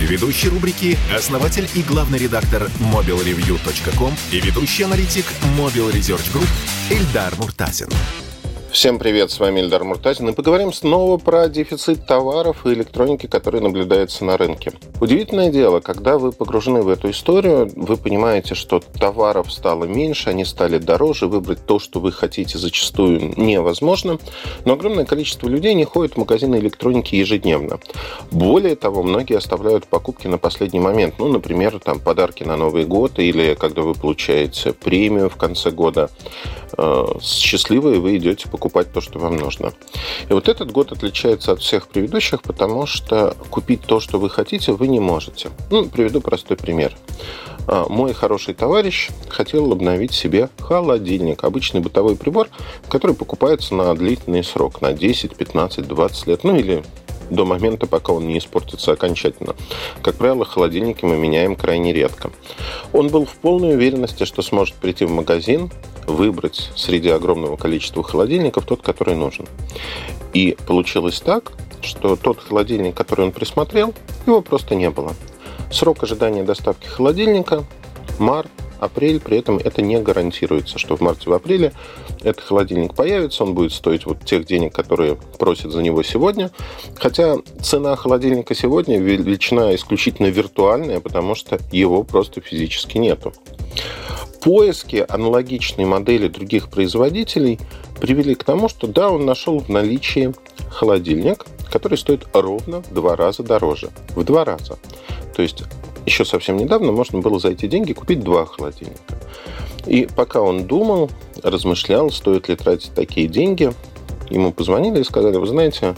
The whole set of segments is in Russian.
Ведущий рубрики – основатель и главный редактор mobilreview.com и ведущий аналитик Mobile Research Group Эльдар Муртазин. Всем привет, с вами Ильдар Муртазин, и поговорим снова про дефицит товаров и электроники, который наблюдается на рынке. Удивительное дело, когда вы погружены в эту историю, вы понимаете, что товаров стало меньше, они стали дороже, выбрать то, что вы хотите, зачастую невозможно, но огромное количество людей не ходит в магазины электроники ежедневно. Более того, многие оставляют покупки на последний момент, ну, например, там подарки на Новый год или когда вы получаете премию в конце года. Э, счастливые вы идете покупать то, что вам нужно. И вот этот год отличается от всех предыдущих, потому что купить то, что вы хотите, вы не можете. Ну, приведу простой пример. Э, мой хороший товарищ хотел обновить себе холодильник, обычный бытовой прибор, который покупается на длительный срок, на 10, 15, 20 лет, ну или до момента, пока он не испортится окончательно. Как правило, холодильники мы меняем крайне редко. Он был в полной уверенности, что сможет прийти в магазин, выбрать среди огромного количества холодильников тот, который нужен. И получилось так, что тот холодильник, который он присмотрел, его просто не было. Срок ожидания доставки холодильника – март, апрель, при этом это не гарантируется, что в марте, в апреле этот холодильник появится, он будет стоить вот тех денег, которые просят за него сегодня. Хотя цена холодильника сегодня величина исключительно виртуальная, потому что его просто физически нету. Поиски аналогичной модели других производителей привели к тому, что да, он нашел в наличии холодильник, который стоит ровно в два раза дороже. В два раза. То есть еще совсем недавно можно было за эти деньги купить два холодильника. И пока он думал, размышлял, стоит ли тратить такие деньги, ему позвонили и сказали, вы знаете,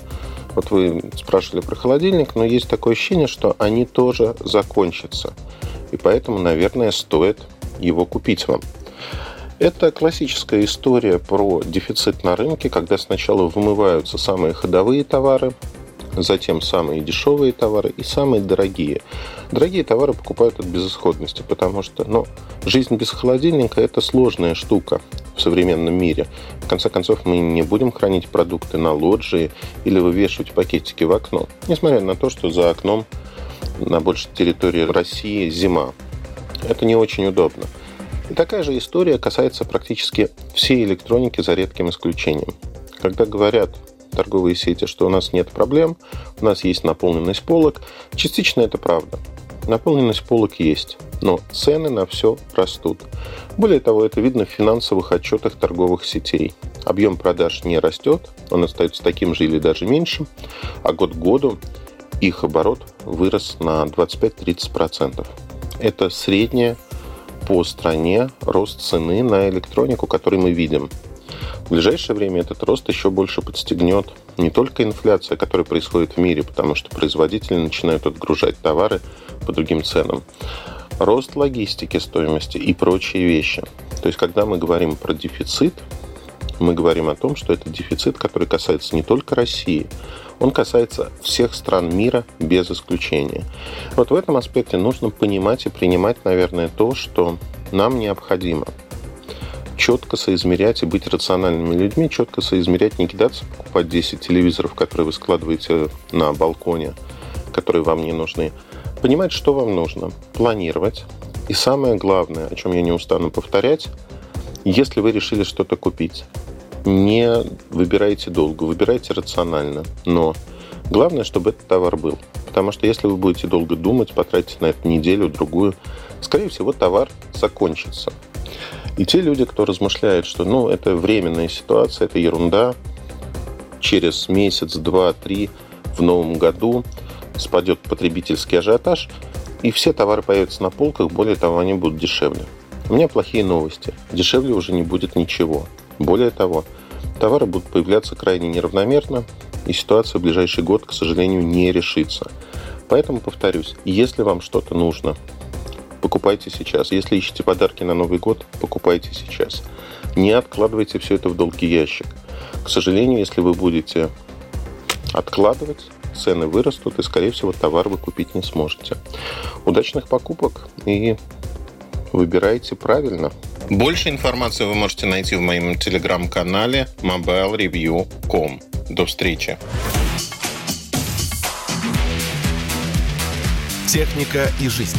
вот вы спрашивали про холодильник, но есть такое ощущение, что они тоже закончатся. И поэтому, наверное, стоит его купить вам. Это классическая история про дефицит на рынке, когда сначала вымываются самые ходовые товары, затем самые дешевые товары и самые дорогие. Дорогие товары покупают от безысходности, потому что ну, жизнь без холодильника – это сложная штука в современном мире. В конце концов, мы не будем хранить продукты на лоджии или вывешивать пакетики в окно, несмотря на то, что за окном на большей территории России зима. Это не очень удобно. И такая же история касается практически всей электроники за редким исключением. Когда говорят торговые сети, что у нас нет проблем, у нас есть наполненность полок. Частично это правда. Наполненность полок есть, но цены на все растут. Более того, это видно в финансовых отчетах торговых сетей. Объем продаж не растет, он остается таким же или даже меньше, а год к году их оборот вырос на 25-30%. Это средняя по стране рост цены на электронику, который мы видим. В ближайшее время этот рост еще больше подстегнет не только инфляция, которая происходит в мире, потому что производители начинают отгружать товары по другим ценам, рост логистики стоимости и прочие вещи. То есть, когда мы говорим про дефицит, мы говорим о том, что это дефицит, который касается не только России, он касается всех стран мира без исключения. Вот в этом аспекте нужно понимать и принимать, наверное, то, что нам необходимо – четко соизмерять и быть рациональными людьми, четко соизмерять, не кидаться, покупать 10 телевизоров, которые вы складываете на балконе, которые вам не нужны. Понимать, что вам нужно, планировать. И самое главное, о чем я не устану повторять, если вы решили что-то купить, не выбирайте долго, выбирайте рационально, но главное, чтобы этот товар был. Потому что если вы будете долго думать, потратите на это неделю, другую, скорее всего, товар закончится. И те люди, кто размышляет, что ну, это временная ситуация, это ерунда, через месяц, два, три в новом году спадет потребительский ажиотаж, и все товары появятся на полках, более того, они будут дешевле. У меня плохие новости. Дешевле уже не будет ничего. Более того, товары будут появляться крайне неравномерно, и ситуация в ближайший год, к сожалению, не решится. Поэтому повторюсь, если вам что-то нужно, покупайте сейчас. Если ищете подарки на Новый год, покупайте сейчас. Не откладывайте все это в долгий ящик. К сожалению, если вы будете откладывать, цены вырастут, и, скорее всего, товар вы купить не сможете. Удачных покупок и выбирайте правильно. Больше информации вы можете найти в моем телеграм-канале mobilereview.com. До встречи! Техника и жизнь.